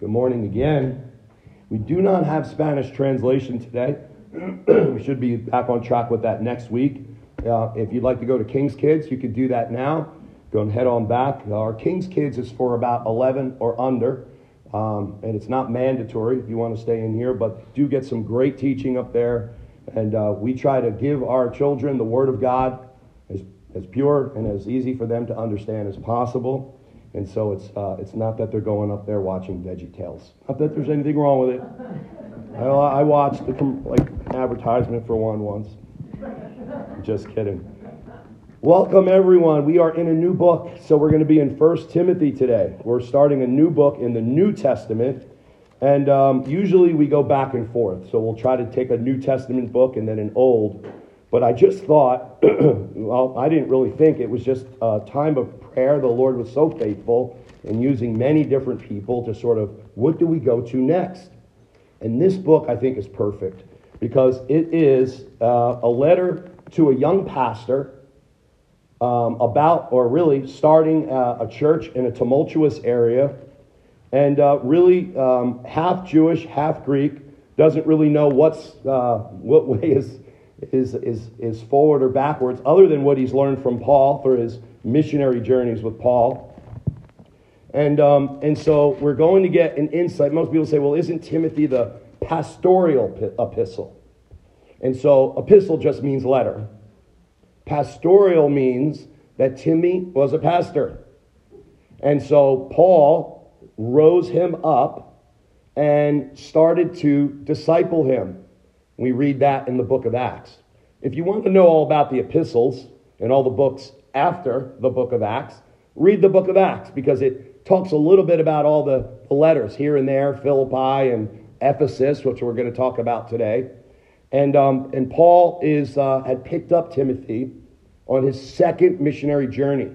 Good morning again. We do not have Spanish translation today. we should be back on track with that next week. Uh, if you'd like to go to King's Kids, you could do that now. Go and head on back. Our King's Kids is for about 11 or under, um, and it's not mandatory if you want to stay in here, but do get some great teaching up there. And uh, we try to give our children the Word of God as, as pure and as easy for them to understand as possible. And so it's, uh, it's not that they're going up there watching Veggie Tales. Not that there's anything wrong with it. I, I watched the like advertisement for one once. Just kidding. Welcome everyone. We are in a new book, so we're going to be in First Timothy today. We're starting a new book in the New Testament, and um, usually we go back and forth. So we'll try to take a New Testament book and then an Old. But I just thought, well, I didn't really think it was just a time of prayer. The Lord was so faithful in using many different people to sort of, what do we go to next? And this book, I think, is perfect because it is uh, a letter to a young pastor um, about, or really starting uh, a church in a tumultuous area, and uh, really um, half Jewish, half Greek, doesn't really know what's uh, what way is is, is, is forward or backwards, other than what he's learned from Paul through his missionary journeys with Paul. And, um, and so we're going to get an insight. Most people say, well, isn't Timothy the pastoral epistle? And so epistle just means letter. Pastoral means that Timmy was a pastor. And so Paul rose him up and started to disciple him. We read that in the book of Acts. If you want to know all about the epistles and all the books after the book of Acts, read the book of Acts because it talks a little bit about all the, letters here and there, Philippi and Ephesus, which we're going to talk about today. And, um, and Paul is, uh, had picked up Timothy on his second missionary journey.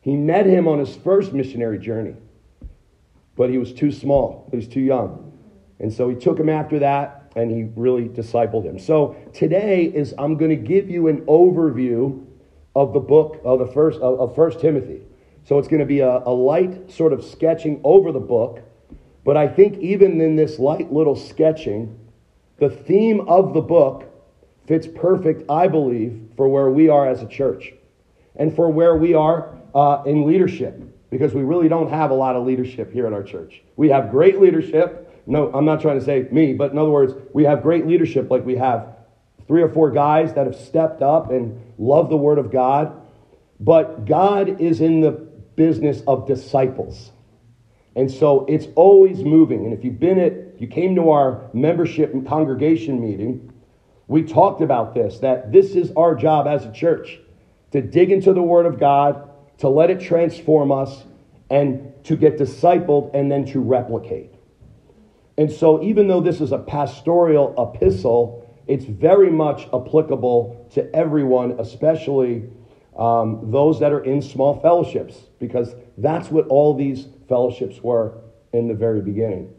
He met him on his first missionary journey, but he was too small, he was too young. And so he took him after that, and he really discipled him. So today is I'm going to give you an overview of the book of the first of, First Timothy. So it's going to be a, a light sort of sketching over the book, but I think even in this light little sketching, the theme of the book fits perfect, I believe, for where we are as a church and for where we are uh, in leadership, because we really don't have a lot of leadership here at our church. We have great leadership, no, I'm not trying to say me, but in other words, we have great leadership like we have three or four guys that have stepped up and love the Word of God. But God is in the business of disciples. And so it's always moving. And if you've been at, you came to our membership and congregation meeting, we talked about this that this is our job as a church to dig into the Word of God, to let it transform us, and to get discipled and then to replicate. And so, even though this is a pastoral epistle, it's very much applicable to everyone, especially um, those that are in small fellowships, because that's what all these fellowships were in the very beginning.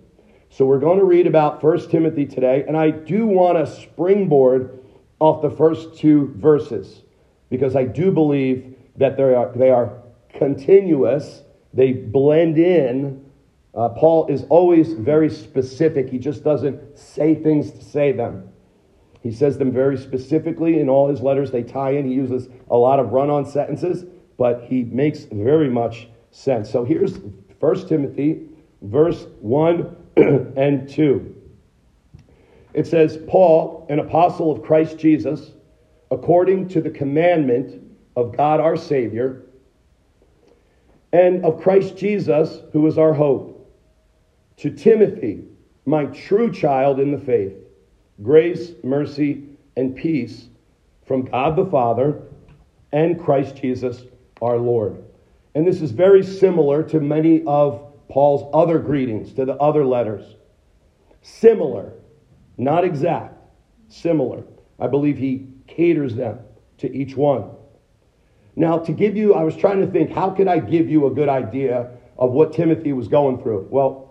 So, we're going to read about 1 Timothy today, and I do want to springboard off the first two verses, because I do believe that they are, they are continuous, they blend in uh, Paul is always very specific. He just doesn't say things to say them. He says them very specifically in all his letters. They tie in. He uses a lot of run on sentences, but he makes very much sense. So here's 1 Timothy, verse 1 and 2. It says, Paul, an apostle of Christ Jesus, according to the commandment of God our Savior, and of Christ Jesus, who is our hope to Timothy, my true child in the faith, grace, mercy, and peace from God the Father and Christ Jesus our Lord. And this is very similar to many of Paul's other greetings, to the other letters. Similar, not exact, similar. I believe he caters them to each one. Now, to give you, I was trying to think, how could I give you a good idea of what Timothy was going through? Well,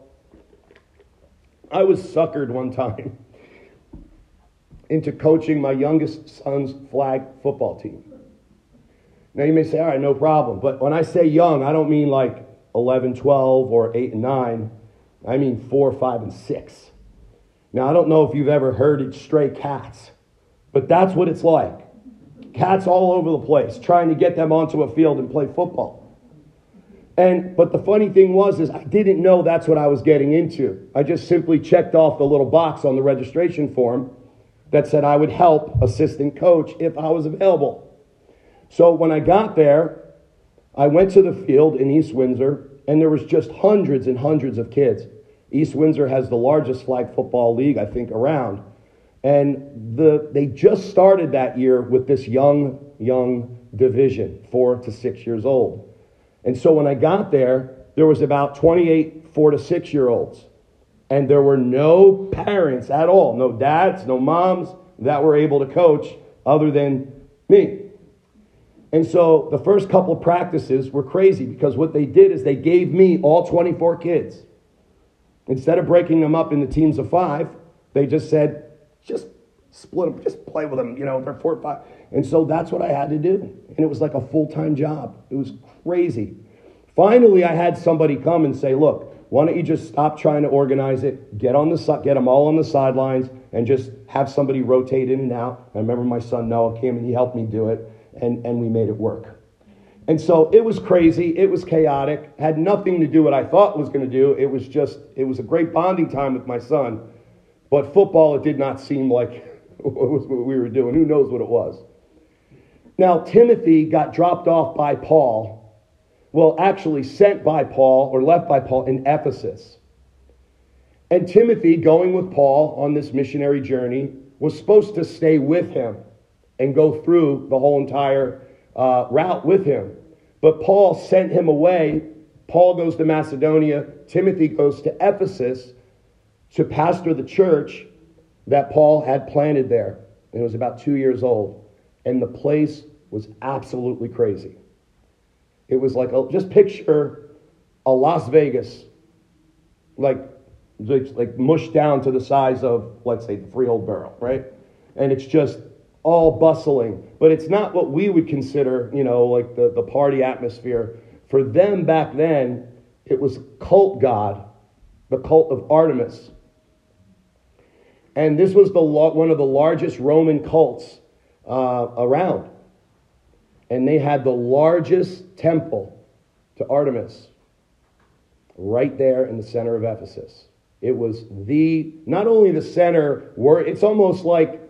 I was suckered one time into coaching my youngest son's flag football team. Now you may say, all right, no problem. But when I say young, I don't mean like 11, 12, or 8 and 9. I mean, four, five, and six. Now, I don't know if you've ever herded stray cats, but that's what it's like. Cats all over the place, trying to get them onto a field and play football. And but the funny thing was is I didn't know that's what I was getting into. I just simply checked off the little box on the registration form that said I would help assistant coach if I was available. So when I got there, I went to the field in East Windsor and there was just hundreds and hundreds of kids. East Windsor has the largest flag football league I think around. And the, they just started that year with this young, young division, four to six years old. And so when I got there, there was about 28 four to six year olds. And there were no parents at all, no dads, no moms that were able to coach other than me. And so the first couple practices were crazy because what they did is they gave me all 24 kids. Instead of breaking them up into teams of five, they just said, just split them, just play with them, you know, they're four or five. And so that's what I had to do. And it was like a full time job. It was crazy. Finally, I had somebody come and say, look, why don't you just stop trying to organize it, get on the get them all on the sidelines, and just have somebody rotate in and out. I remember my son Noah came and he helped me do it, and, and we made it work. And so it was crazy, it was chaotic, had nothing to do what I thought was going to do. It was just, it was a great bonding time with my son. But football, it did not seem like what was what we were doing. Who knows what it was? Now, Timothy got dropped off by Paul, well, actually sent by Paul or left by Paul in Ephesus. And Timothy, going with Paul on this missionary journey, was supposed to stay with him and go through the whole entire uh, route with him. But Paul sent him away. Paul goes to Macedonia, Timothy goes to Ephesus to pastor the church that Paul had planted there. And it was about two years old. And the place was absolutely crazy. It was like, a, just picture a Las Vegas, like, like mushed down to the size of, let's say, the Freehold Borough, right? And it's just all bustling. But it's not what we would consider, you know, like the, the party atmosphere. For them back then, it was cult god, the cult of Artemis. And this was the one of the largest Roman cults uh, around. And they had the largest temple to Artemis right there in the center of Ephesus. It was the, not only the center, where it's almost like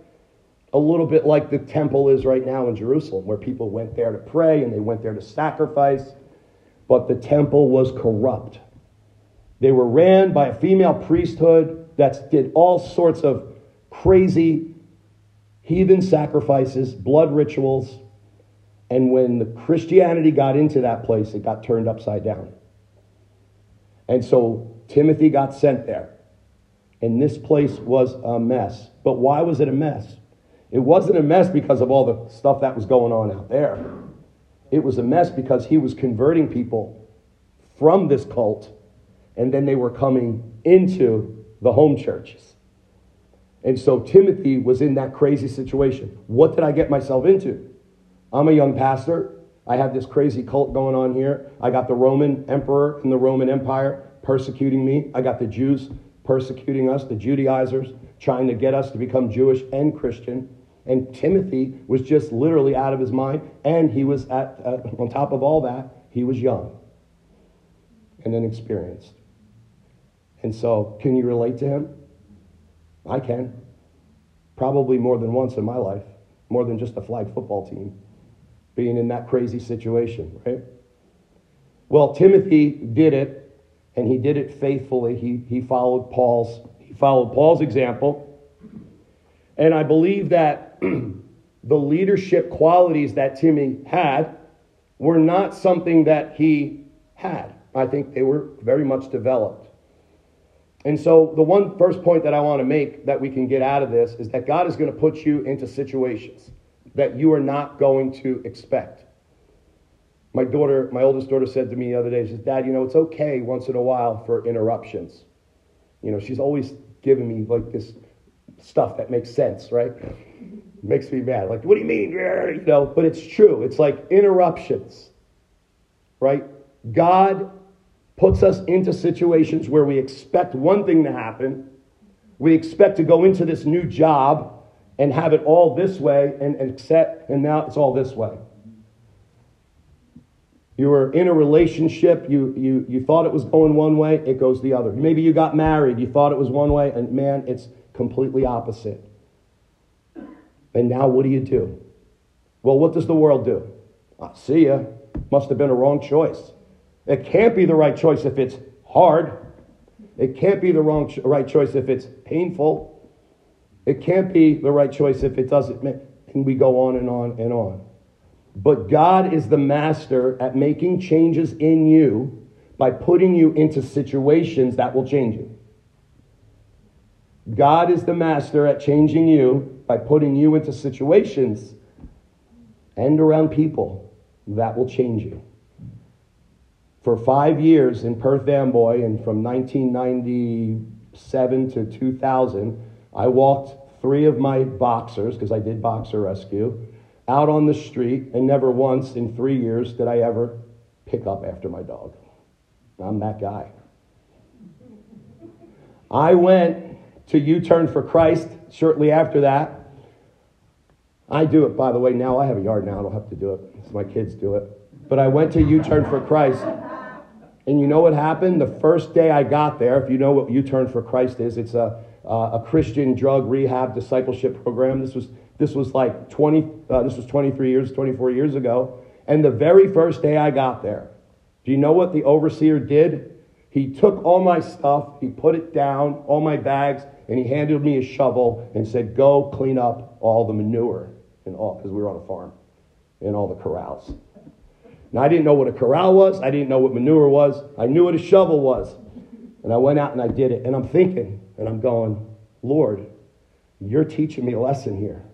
a little bit like the temple is right now in Jerusalem, where people went there to pray and they went there to sacrifice. But the temple was corrupt. They were ran by a female priesthood that did all sorts of crazy heathen sacrifices, blood rituals. And when the Christianity got into that place, it got turned upside down. And so Timothy got sent there. And this place was a mess. But why was it a mess? It wasn't a mess because of all the stuff that was going on out there. It was a mess because he was converting people from this cult, and then they were coming into the home churches. And so Timothy was in that crazy situation. What did I get myself into? I'm a young pastor. I have this crazy cult going on here. I got the Roman emperor and the Roman Empire persecuting me. I got the Jews persecuting us, the Judaizers trying to get us to become Jewish and Christian. And Timothy was just literally out of his mind. And he was at, uh, on top of all that, he was young and inexperienced. And so, can you relate to him? I can. Probably more than once in my life, more than just the flag football team, being in that crazy situation, right? Well, Timothy did it, and he did it faithfully. He, he followed Paul's he followed Paul's example. And I believe that the leadership qualities that Timmy had were not something that he had. I think they were very much developed. And so, the one first point that I want to make that we can get out of this is that God is going to put you into situations that you are not going to expect. My daughter, my oldest daughter said to me the other day, she says, Dad, you know, it's okay once in a while for interruptions. You know, she's always giving me like this stuff that makes sense, right? makes me mad. Like, what do you mean? You know, but it's true. It's like interruptions, right? God puts us into situations where we expect one thing to happen. We expect to go into this new job and have it all this way and, and accept, and now it's all this way. You were in a relationship, you, you, you thought it was going one way, it goes the other. Maybe you got married, you thought it was one way, and man, it's completely opposite. And now what do you do? Well, what does the world do? I see ya. Must have been a wrong choice. It can't be the right choice if it's hard. It can't be the wrong right choice if it's painful. It can't be the right choice if it doesn't. And we go on and on and on. But God is the master at making changes in you by putting you into situations that will change you. God is the master at changing you by putting you into situations and around people that will change you. For five years in Perth Amboy, and from 1997 to 2000, I walked three of my boxers, because I did boxer rescue, out on the street, and never once in three years did I ever pick up after my dog. I'm that guy. I went to U Turn for Christ shortly after that. I do it, by the way. Now I have a yard now. I don't have to do it. So my kids do it. But I went to U Turn for Christ. And you know what happened? The first day I got there, if you know what U Turn for Christ is, it's a, uh, a Christian drug rehab discipleship program. This was, this was like 20, uh, this was 23 years, 24 years ago. And the very first day I got there, do you know what the overseer did? He took all my stuff, he put it down, all my bags, and he handed me a shovel and said, Go clean up all the manure and all, because we were on a farm, and all the corrals. Now, I didn't know what a corral was, I didn't know what manure was, I knew what a shovel was. And I went out and I did it, and I'm thinking, and I'm going, Lord, you're teaching me a lesson here.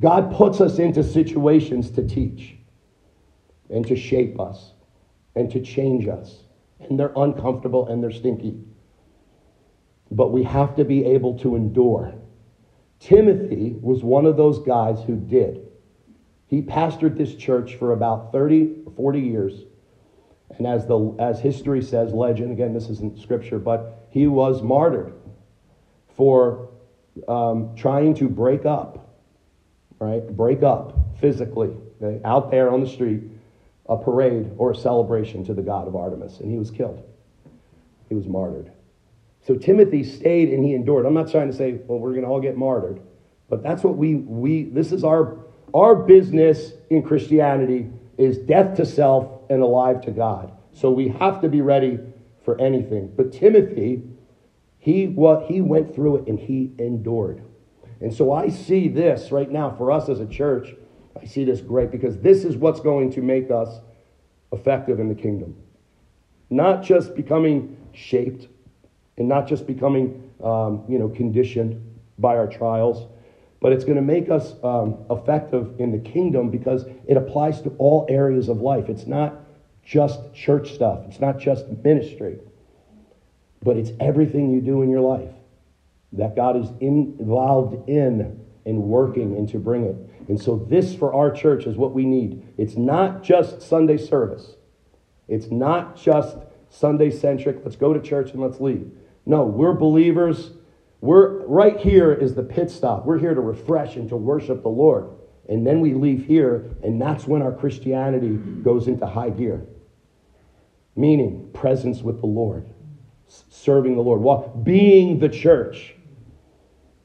God puts us into situations to teach and to shape us and to change us and they're uncomfortable and they're stinky. But we have to be able to endure. Timothy was one of those guys who did. He pastored this church for about 30, 40 years. And as, the, as history says, legend, again, this isn't scripture, but he was martyred for um, trying to break up, right? Break up physically, okay? out there on the street a parade or a celebration to the god of Artemis, and he was killed. He was martyred. So Timothy stayed and he endured. I'm not trying to say, well, we're going to all get martyred, but that's what we we this is our our business in Christianity is death to self and alive to God. So we have to be ready for anything. But Timothy, he what he went through it and he endured. And so I see this right now for us as a church I see this great because this is what's going to make us effective in the kingdom. Not just becoming shaped and not just becoming, um, you know, conditioned by our trials, but it's going to make us um, effective in the kingdom because it applies to all areas of life. It's not just church stuff, it's not just ministry, but it's everything you do in your life that God is involved in and working and to bring it. And so, this for our church is what we need. It's not just Sunday service, it's not just Sunday centric. Let's go to church and let's leave. No, we're believers. We're right here is the pit stop. We're here to refresh and to worship the Lord. And then we leave here, and that's when our Christianity goes into high gear. Meaning, presence with the Lord, serving the Lord, being the church.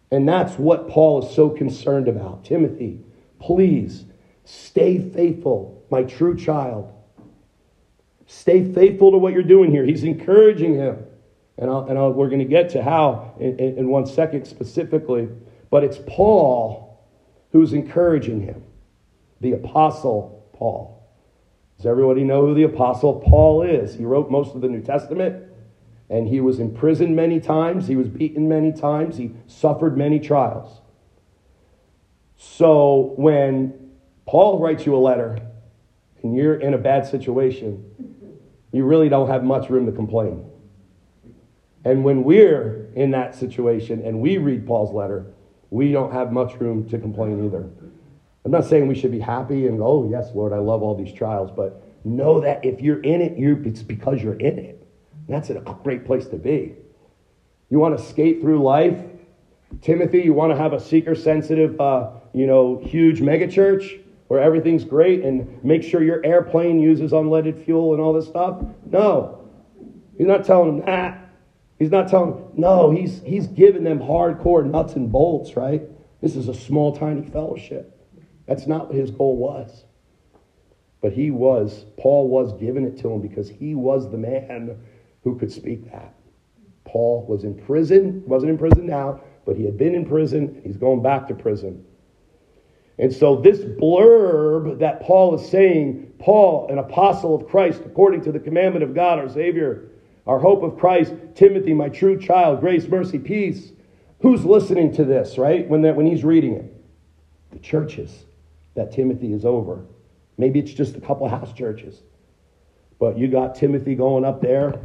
And that's what Paul is so concerned about. Timothy, Please stay faithful, my true child. Stay faithful to what you're doing here. He's encouraging him. And, I'll, and I'll, we're going to get to how in, in one second specifically. But it's Paul who's encouraging him, the Apostle Paul. Does everybody know who the Apostle Paul is? He wrote most of the New Testament, and he was imprisoned many times, he was beaten many times, he suffered many trials. So when Paul writes you a letter and you're in a bad situation, you really don't have much room to complain. And when we're in that situation and we read Paul's letter, we don't have much room to complain either. I'm not saying we should be happy and go, oh, yes, Lord, I love all these trials, but know that if you're in it, you it's because you're in it. That's a great place to be. You want to skate through life? Timothy, you want to have a seeker sensitive, uh, you know, huge megachurch where everything's great and make sure your airplane uses unleaded fuel and all this stuff? No. He's not telling them that. He's not telling no, he's, he's giving them hardcore nuts and bolts, right? This is a small, tiny fellowship. That's not what his goal was. But he was, Paul was giving it to him because he was the man who could speak that. Paul was in prison, wasn't in prison now, but he had been in prison. He's going back to prison. And so, this blurb that Paul is saying, Paul, an apostle of Christ, according to the commandment of God, our Savior, our hope of Christ, Timothy, my true child, grace, mercy, peace. Who's listening to this, right? When, that, when he's reading it? The churches that Timothy is over. Maybe it's just a couple house churches. But you got Timothy going up there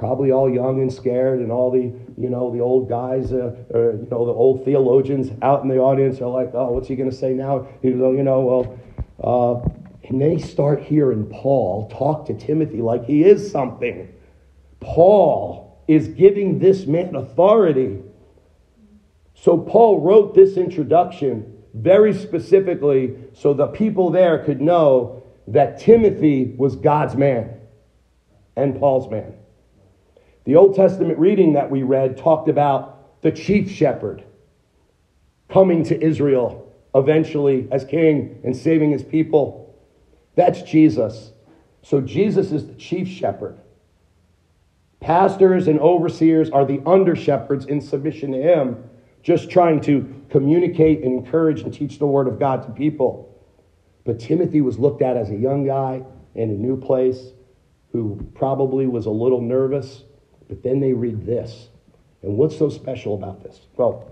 probably all young and scared, and all the you know the old guys, uh, or, you know the old theologians out in the audience are like, oh, what's he going to say now? You know, you know, well, uh, and they start hearing Paul talk to Timothy like he is something. Paul is giving this man authority. So Paul wrote this introduction very specifically so the people there could know that Timothy was God's man and Paul's man. The Old Testament reading that we read talked about the chief shepherd coming to Israel eventually as king and saving his people. That's Jesus. So Jesus is the chief shepherd. Pastors and overseers are the under shepherds in submission to him, just trying to communicate and encourage and teach the word of God to people. But Timothy was looked at as a young guy in a new place who probably was a little nervous but then they read this. And what's so special about this? Well,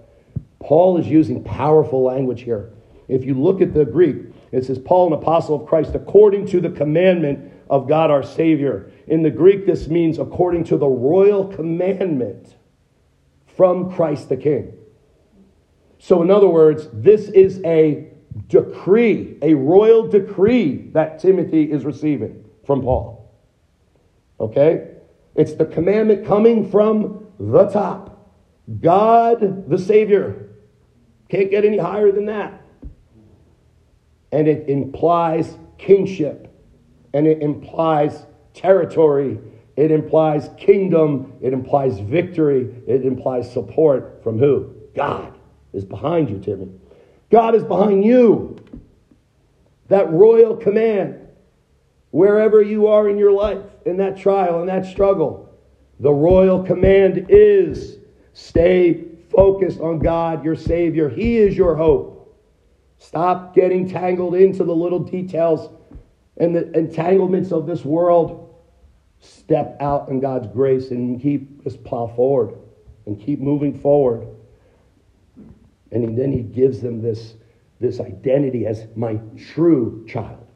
Paul is using powerful language here. If you look at the Greek, it says, Paul, an apostle of Christ, according to the commandment of God our Savior. In the Greek, this means according to the royal commandment from Christ the King. So, in other words, this is a decree, a royal decree that Timothy is receiving from Paul. Okay? It's the commandment coming from the top. God the Savior. Can't get any higher than that. And it implies kingship, and it implies territory, it implies kingdom, it implies victory, it implies support from who? God is behind you, Timmy. God is behind you. That royal command wherever you are in your life, in that trial, in that struggle. The royal command is stay focused on God, your Savior. He is your hope. Stop getting tangled into the little details and the entanglements of this world. Step out in God's grace and keep just plow forward and keep moving forward. And then he gives them this, this identity as my true child.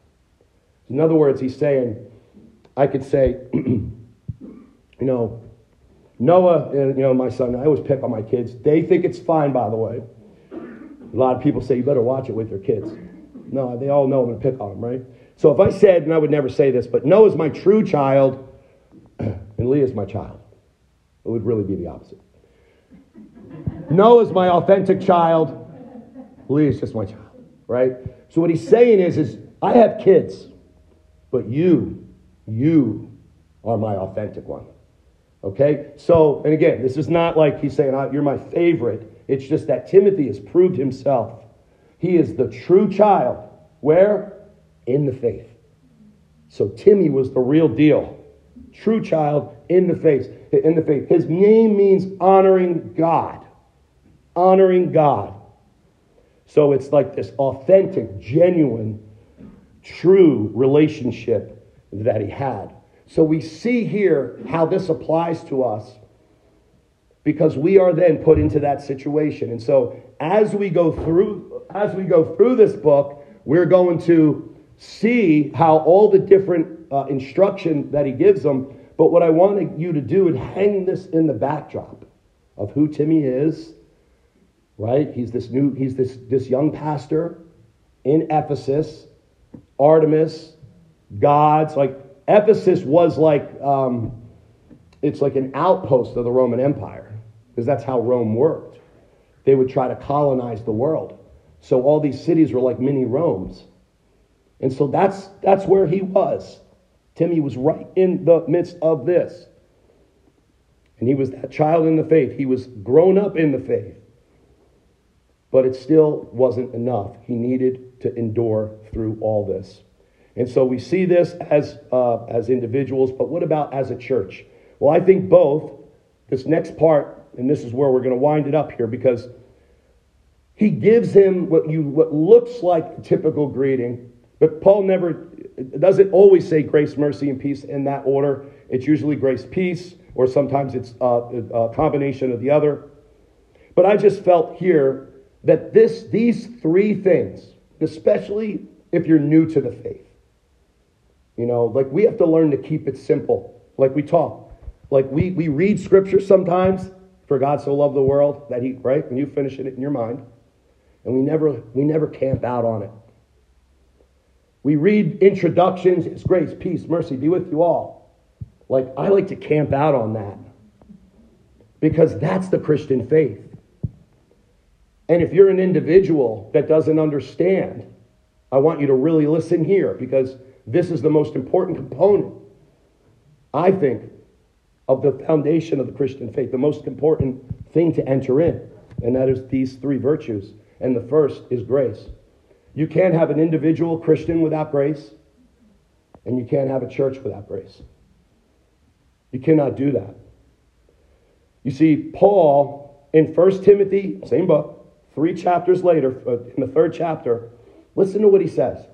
In other words, he's saying, I could say, you know, Noah, uh, you know, my son, I always pick on my kids. They think it's fine, by the way. A lot of people say, you better watch it with your kids. No, they all know I'm going to pick on them, right? So if I said, and I would never say this, but Noah's my true child and Leah is my child, it would really be the opposite. Noah's my authentic child, Leah is just my child, right? So what he's saying is, is I have kids. But you, you are my authentic one. Okay? So, and again, this is not like he's saying, oh, You're my favorite. It's just that Timothy has proved himself. He is the true child. Where? In the faith. So Timmy was the real deal. True child in the faith. In the faith. His name means honoring God. Honoring God. So it's like this authentic, genuine true relationship that he had. So we see here how this applies to us because we are then put into that situation. And so as we go through as we go through this book, we're going to see how all the different uh, instruction that he gives them. But what I want you to do is hang this in the backdrop of who Timmy is. Right? He's this new he's this this young pastor in Ephesus Artemis, gods. Like Ephesus was like, um, it's like an outpost of the Roman Empire because that's how Rome worked. They would try to colonize the world. So all these cities were like mini Romes. And so that's, that's where he was. Timmy was right in the midst of this. And he was that child in the faith. He was grown up in the faith. But it still wasn't enough. He needed to endure through all this. And so we see this as, uh, as individuals, but what about as a church? Well, I think both. This next part, and this is where we're going to wind it up here, because he gives him what you what looks like a typical greeting, but Paul never doesn't always say grace, mercy, and peace in that order. It's usually grace, peace, or sometimes it's a, a combination of the other. But I just felt here that this these three things, especially if you're new to the faith, you know, like we have to learn to keep it simple. Like we talk. Like we, we read scripture sometimes, for God so loved the world that he, right? And you finish it in your mind. And we never, we never camp out on it. We read introductions, it's grace, peace, mercy, be with you all. Like, I like to camp out on that because that's the Christian faith. And if you're an individual that doesn't understand, I want you to really listen here because this is the most important component, I think, of the foundation of the Christian faith, the most important thing to enter in, and that is these three virtues. And the first is grace. You can't have an individual Christian without grace, and you can't have a church without grace. You cannot do that. You see, Paul in 1 Timothy, same book, three chapters later, uh, in the third chapter, listen to what he says.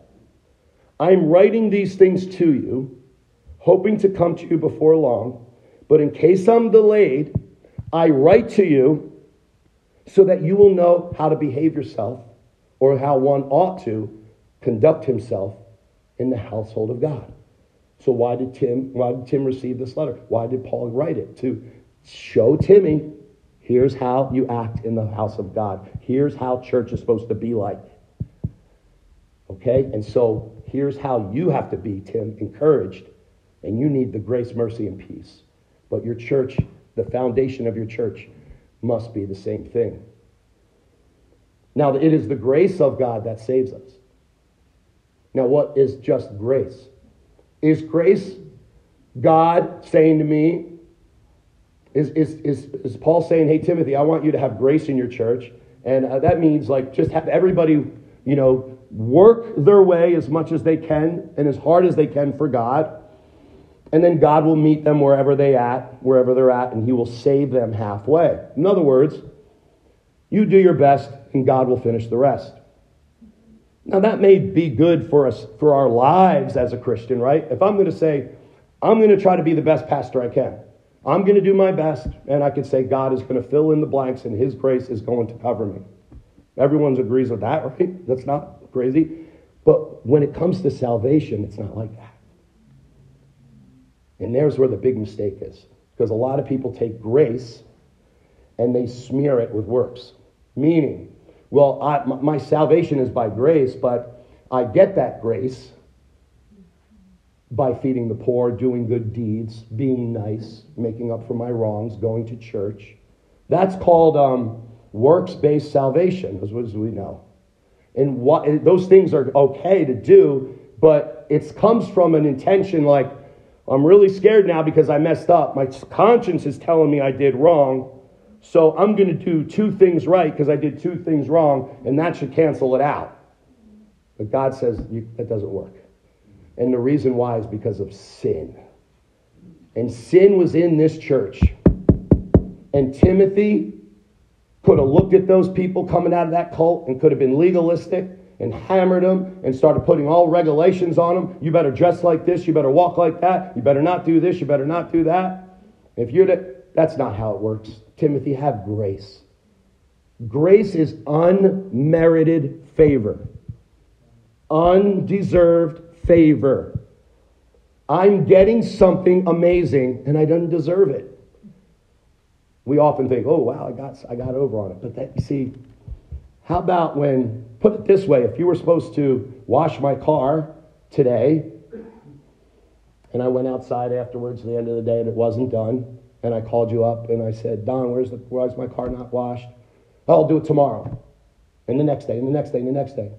I'm writing these things to you, hoping to come to you before long, but in case I'm delayed, I write to you so that you will know how to behave yourself or how one ought to conduct himself in the household of God. So why did Tim why did Tim receive this letter? Why did Paul write it? To show Timmy, here's how you act in the house of God. Here's how church is supposed to be like. Okay? And so here's how you have to be, Tim, encouraged. And you need the grace, mercy, and peace. But your church, the foundation of your church, must be the same thing. Now, it is the grace of God that saves us. Now, what is just grace? Is grace God saying to me, is, is, is, is Paul saying, hey, Timothy, I want you to have grace in your church? And uh, that means, like, just have everybody, you know, work their way as much as they can and as hard as they can for God. And then God will meet them wherever they at, wherever they're at, and he will save them halfway. In other words, you do your best and God will finish the rest. Now that may be good for us for our lives as a Christian, right? If I'm going to say, I'm going to try to be the best pastor I can. I'm going to do my best, and I can say God is going to fill in the blanks and his grace is going to cover me. Everyone agrees with that, right? That's not crazy. But when it comes to salvation, it's not like that. And there's where the big mistake is. Because a lot of people take grace and they smear it with works. Meaning, well, I, my salvation is by grace, but I get that grace by feeding the poor, doing good deeds, being nice, making up for my wrongs, going to church. That's called um, works based salvation, as we know. And what, those things are okay to do, but it comes from an intention like, I'm really scared now because I messed up. My conscience is telling me I did wrong. So I'm going to do two things right because I did two things wrong, and that should cancel it out. But God says that doesn't work. And the reason why is because of sin. And sin was in this church. And Timothy could have looked at those people coming out of that cult and could have been legalistic and hammered them and started putting all regulations on them. You better dress like this. You better walk like that. You better not do this. You better not do that. If you're to, that's not how it works. Timothy, have grace. Grace is unmerited favor, undeserved favor. I'm getting something amazing and I don't deserve it we often think, oh, wow, I got, I got over on it. But that, you see, how about when, put it this way, if you were supposed to wash my car today And I went outside afterwards at the end of the day and it wasn't done. And I called you up and I said, Don, where's, the, where's my car not washed? I'll do it tomorrow. And the next day, and the next day, and the next day.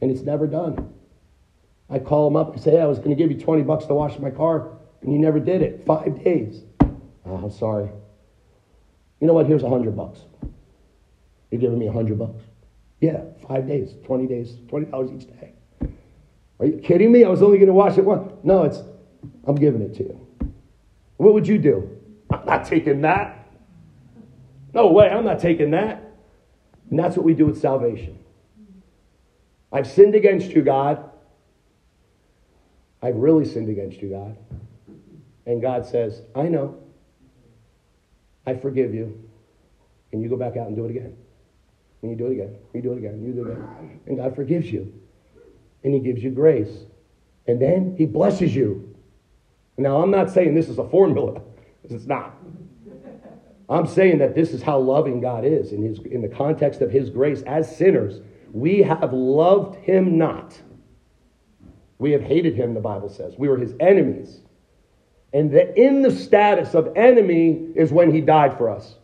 And it's never done. I call him up and say, hey, I was going to give you 20 bucks to wash my car, and you never did it. Five days. Oh, I'm sorry. You know what? Here's 100 bucks. You're giving me 100 bucks? Yeah, five days, 20 days, $20 each day. Are you kidding me? I was only going to wash it once. No, it's, I'm giving it to you. What would you do? Not taking that. No way, I'm not taking that. And that's what we do with salvation. I've sinned against you, God. I've really sinned against you, God. And God says, I know. I forgive you. And you go back out and do it again. And you do it again. You do it again. You do it again. And God forgives you. And He gives you grace. And then He blesses you. Now, I'm not saying this is a formula, because it's not. I'm saying that this is how loving God is in, his, in the context of His grace. As sinners, we have loved Him not. We have hated Him, the Bible says. We were His enemies. And that in the status of enemy is when He died for us.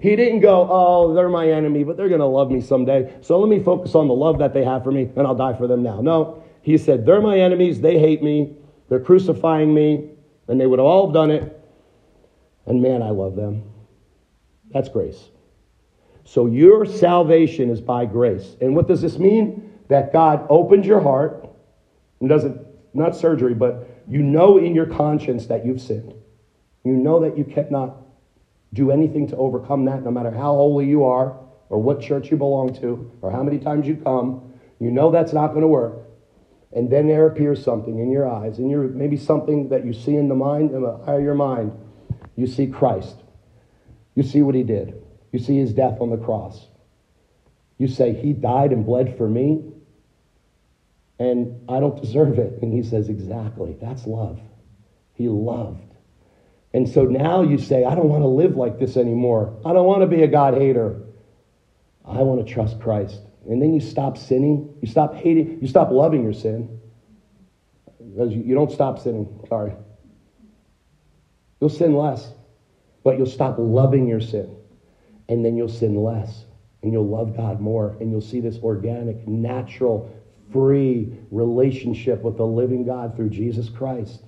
He didn't go, oh, they're my enemy, but they're going to love me someday. So let me focus on the love that they have for me, and I'll die for them now. No, He said, they're my enemies. They hate me. They're crucifying me, and they would have all done it. And man, I love them. That's grace. So your salvation is by grace. And what does this mean? That God opens your heart and doesn't, not surgery, but you know in your conscience that you've sinned. You know that you cannot do anything to overcome that, no matter how holy you are, or what church you belong to, or how many times you come. You know that's not going to work. And then there appears something in your eyes, and your maybe something that you see in the mind, in the eye of your mind. You see Christ. You see what he did. You see his death on the cross. You say, He died and bled for me, and I don't deserve it. And he says, Exactly. That's love. He loved. And so now you say, I don't want to live like this anymore. I don't want to be a God hater. I want to trust Christ. And then you stop sinning. You stop hating. You stop loving your sin. You don't stop sinning. Sorry. You'll sin less, but you'll stop loving your sin and then you'll sin less and you'll love God more and you'll see this organic, natural, free relationship with the living God through Jesus Christ.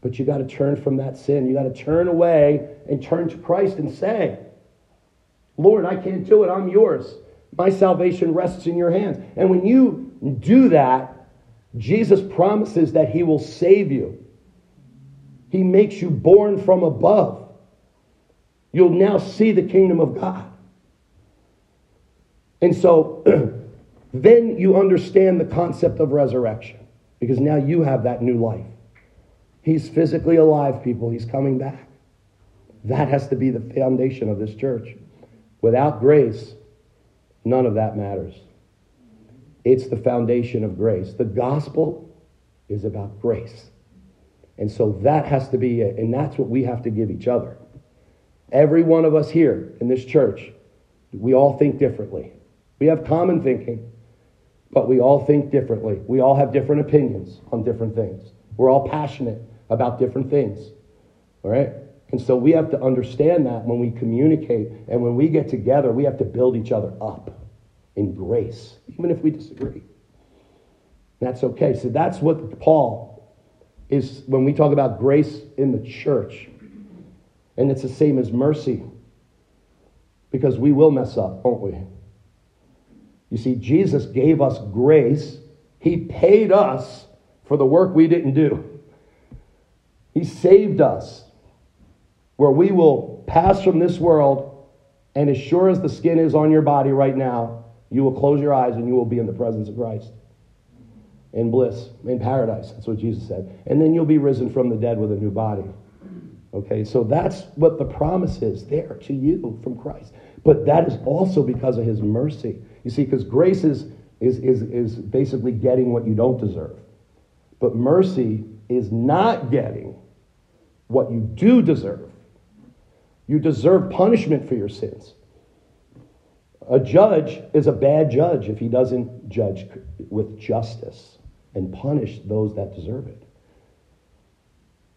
But you got to turn from that sin. You got to turn away and turn to Christ and say, Lord, I can't do it. I'm yours. My salvation rests in your hands. And when you do that, Jesus promises that he will save you. He makes you born from above you'll now see the kingdom of God. And so then you understand the concept of resurrection because now you have that new life. He's physically alive, people. He's coming back. That has to be the foundation of this church. Without grace, none of that matters. It's the foundation of grace. The gospel is about grace. And so that has to be it. And that's what we have to give each other. Every one of us here in this church, we all think differently. We have common thinking, but we all think differently. We all have different opinions on different things. We're all passionate about different things. All right? And so we have to understand that when we communicate and when we get together, we have to build each other up in grace, even if we disagree. That's okay. So that's what Paul is when we talk about grace in the church. And it's the same as mercy. Because we will mess up, won't we? You see, Jesus gave us grace. He paid us for the work we didn't do. He saved us where we will pass from this world, and as sure as the skin is on your body right now, you will close your eyes and you will be in the presence of Christ. In bliss, in paradise. That's what Jesus said. And then you'll be risen from the dead with a new body. Okay, so that's what the promise is there to you from Christ. But that is also because of his mercy. You see, because grace is, is, is, is basically getting what you don't deserve. But mercy is not getting what you do deserve. You deserve punishment for your sins. A judge is a bad judge if he doesn't judge with justice and punish those that deserve it.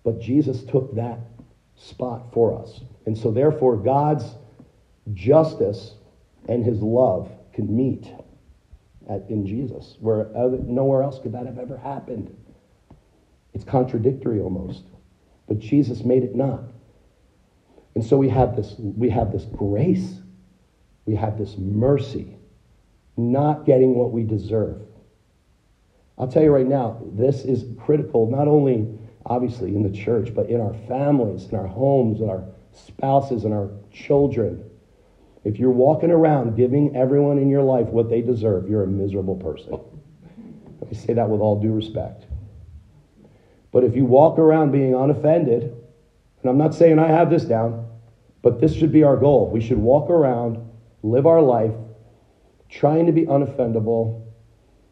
But Jesus took that spot for us. And so, therefore, God's justice and his love can meet at, in Jesus, where other, nowhere else could that have ever happened. It's contradictory almost. But Jesus made it not. And so we have this, we have this grace, we have this mercy, not getting what we deserve. I'll tell you right now, this is critical, not only obviously in the church, but in our families, in our homes, in our spouses, and our children. If you're walking around giving everyone in your life what they deserve, you're a miserable person. Let me say that with all due respect. But if you walk around being unoffended, and I'm not saying I have this down, but this should be our goal. We should walk around, live our life, trying to be unoffendable,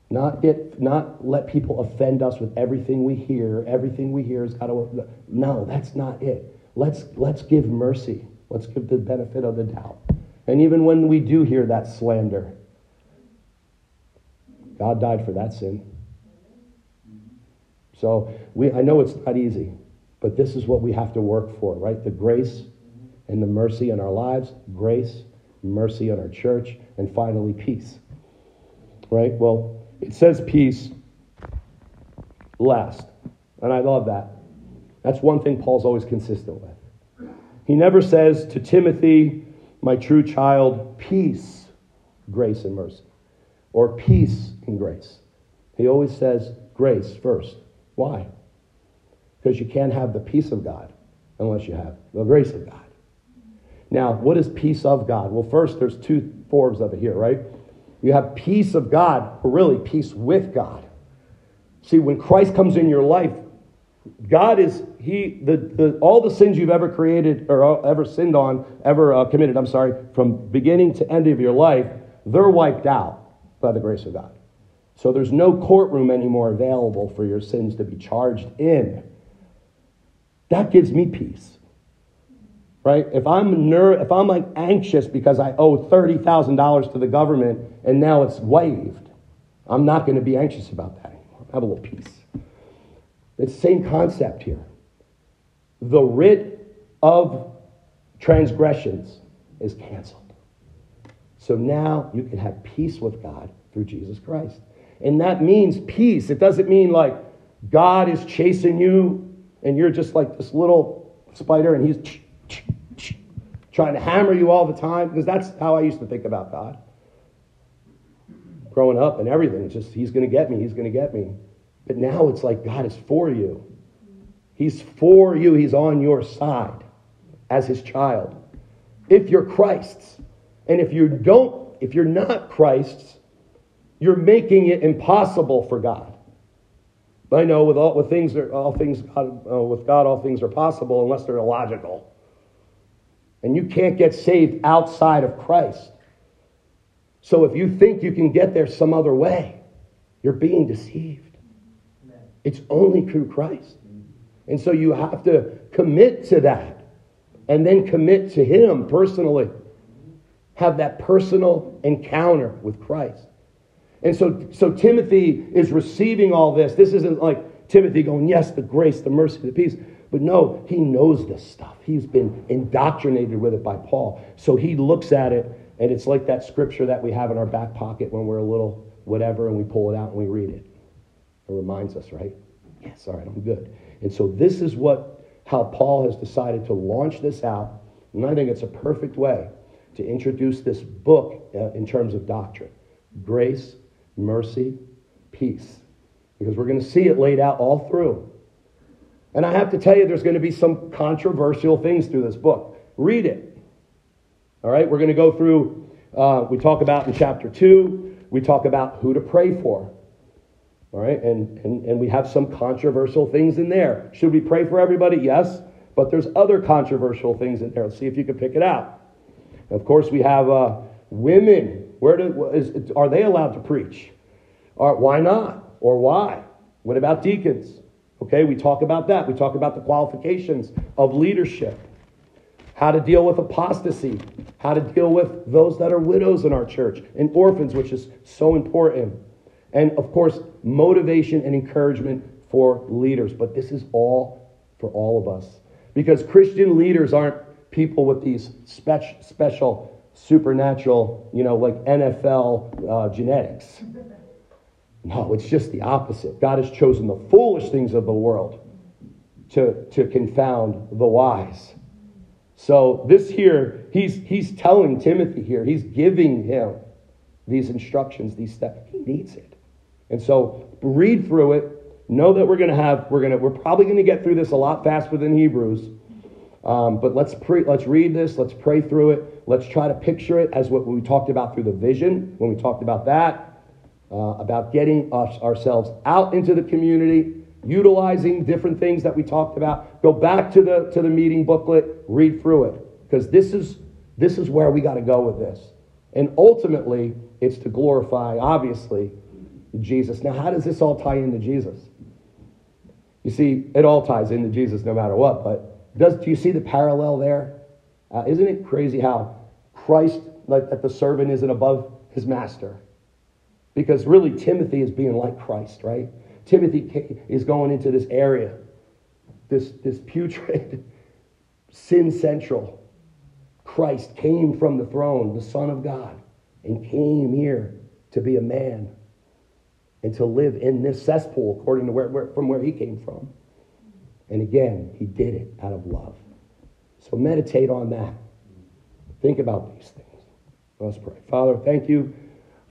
not get not let people offend us with everything we hear. Everything we hear has got to No, that's not it. Let's let's give mercy. Let's give the benefit of the doubt. And even when we do hear that slander, God died for that sin. So we, I know it's not easy, but this is what we have to work for, right? The grace and the mercy in our lives, grace, mercy in our church, and finally peace. Right? Well, it says peace last. And I love that. That's one thing Paul's always consistent with. He never says to Timothy, my true child, peace, grace, and mercy, or peace and grace. He always says grace first. Why? Because you can't have the peace of God unless you have the grace of God. Now, what is peace of God? Well, first, there's two forms of it here, right? You have peace of God, or really peace with God. See, when Christ comes in your life, God is He the, the all the sins you've ever created or ever sinned on, ever uh, committed. I'm sorry, from beginning to end of your life, they're wiped out by the grace of God. So there's no courtroom anymore available for your sins to be charged in. That gives me peace. Right? If I'm ner- if I'm like anxious because I owe $30,000 to the government and now it's waived, I'm not going to be anxious about that anymore. Have a little peace. It's the same concept here. The writ of transgressions is canceled. So now you can have peace with God through Jesus Christ. And that means peace. It doesn't mean like God is chasing you and you're just like this little spider and he's trying to hammer you all the time. Because that's how I used to think about God. Growing up and everything. It's just, he's going to get me. He's going to get me. But now it's like God is for you. He's for you. He's on your side as his child. If you're Christ's. And if you don't, if you're not Christ's, you're making it impossible for God. I know with all with things all things uh, with God all things are possible unless they're illogical. And you can't get saved outside of Christ. So if you think you can get there some other way, you're being deceived. It's only through Christ. And so you have to commit to that and then commit to Him personally. Have that personal encounter with Christ. And so, so Timothy is receiving all this. This isn't like Timothy going, yes, the grace, the mercy, the peace. But no, he knows this stuff. He's been indoctrinated with it by Paul. So he looks at it, and it's like that scripture that we have in our back pocket when we're a little whatever, and we pull it out and we read it. It reminds us, right? Yes, all right, I'm good. And so this is what how Paul has decided to launch this out. And I think it's a perfect way to introduce this book uh, in terms of doctrine. Grace, mercy, peace. Because we're going to see it laid out all through. And I have to tell you, there's going to be some controversial things through this book. Read it. All right, we're going to go through, uh, we talk about in chapter 2, we talk about who to pray for. All right, and, and, and we have some controversial things in there. Should we pray for everybody? Yes, but there's other controversial things in there. Let's see if you can pick it out. Of course, we have uh, women where do, is, are they allowed to preach? Or why not? Or why? What about deacons? Okay, we talk about that. We talk about the qualifications of leadership, how to deal with apostasy, how to deal with those that are widows in our church and orphans, which is so important. And of course, motivation and encouragement for leaders. But this is all for all of us. Because Christian leaders aren't people with these spec- special, supernatural, you know, like NFL uh, genetics. No, it's just the opposite. God has chosen the foolish things of the world to, to confound the wise. So this here, he's, he's telling Timothy here, he's giving him these instructions, these steps. He needs it. And so read through it. Know that we're going to have, we're going to, we're probably going to get through this a lot faster than Hebrews. Um, but let's pre, let's read this. Let's pray through it. Let's try to picture it as what we talked about through the vision when we talked about that, uh, about getting us ourselves out into the community, utilizing different things that we talked about. Go back to the to the meeting booklet, read through it because this is this is where we got to go with this. And ultimately, it's to glorify, obviously, Jesus. Now, how does this all tie into Jesus? You see, it all ties into Jesus no matter what, but does, do you see the parallel there? Uh, isn't it crazy how Christ, like that the servant isn't above his master? Because really, Timothy is being like Christ, right? Timothy is going into this area, this, this putrid, sin central. Christ came from the throne, the Son of God, and came here to be a man and to live in this cesspool according to where, where, from where he came from. And again, he did it out of love. So meditate on that. Think about these things. Let's pray. Father, thank you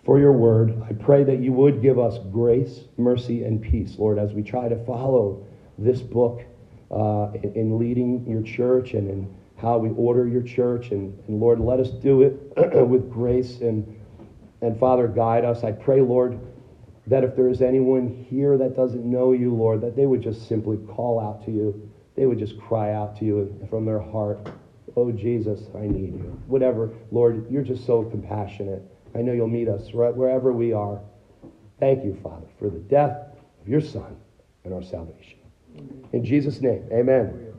for your word. I pray that you would give us grace, mercy, and peace, Lord, as we try to follow this book uh, in, in, leading your church and in how we order your church. And, and Lord, let us do it with grace and, and Father, guide us. I pray, Lord, that if there is anyone here that doesn't know you, Lord, that they would just simply call out to you. They would just cry out to you from their heart, Oh, Jesus, I need you. Whatever, Lord, you're just so compassionate. I know you'll meet us right wherever we are. Thank you, Father, for the death of your Son and our salvation. In Jesus' name, amen.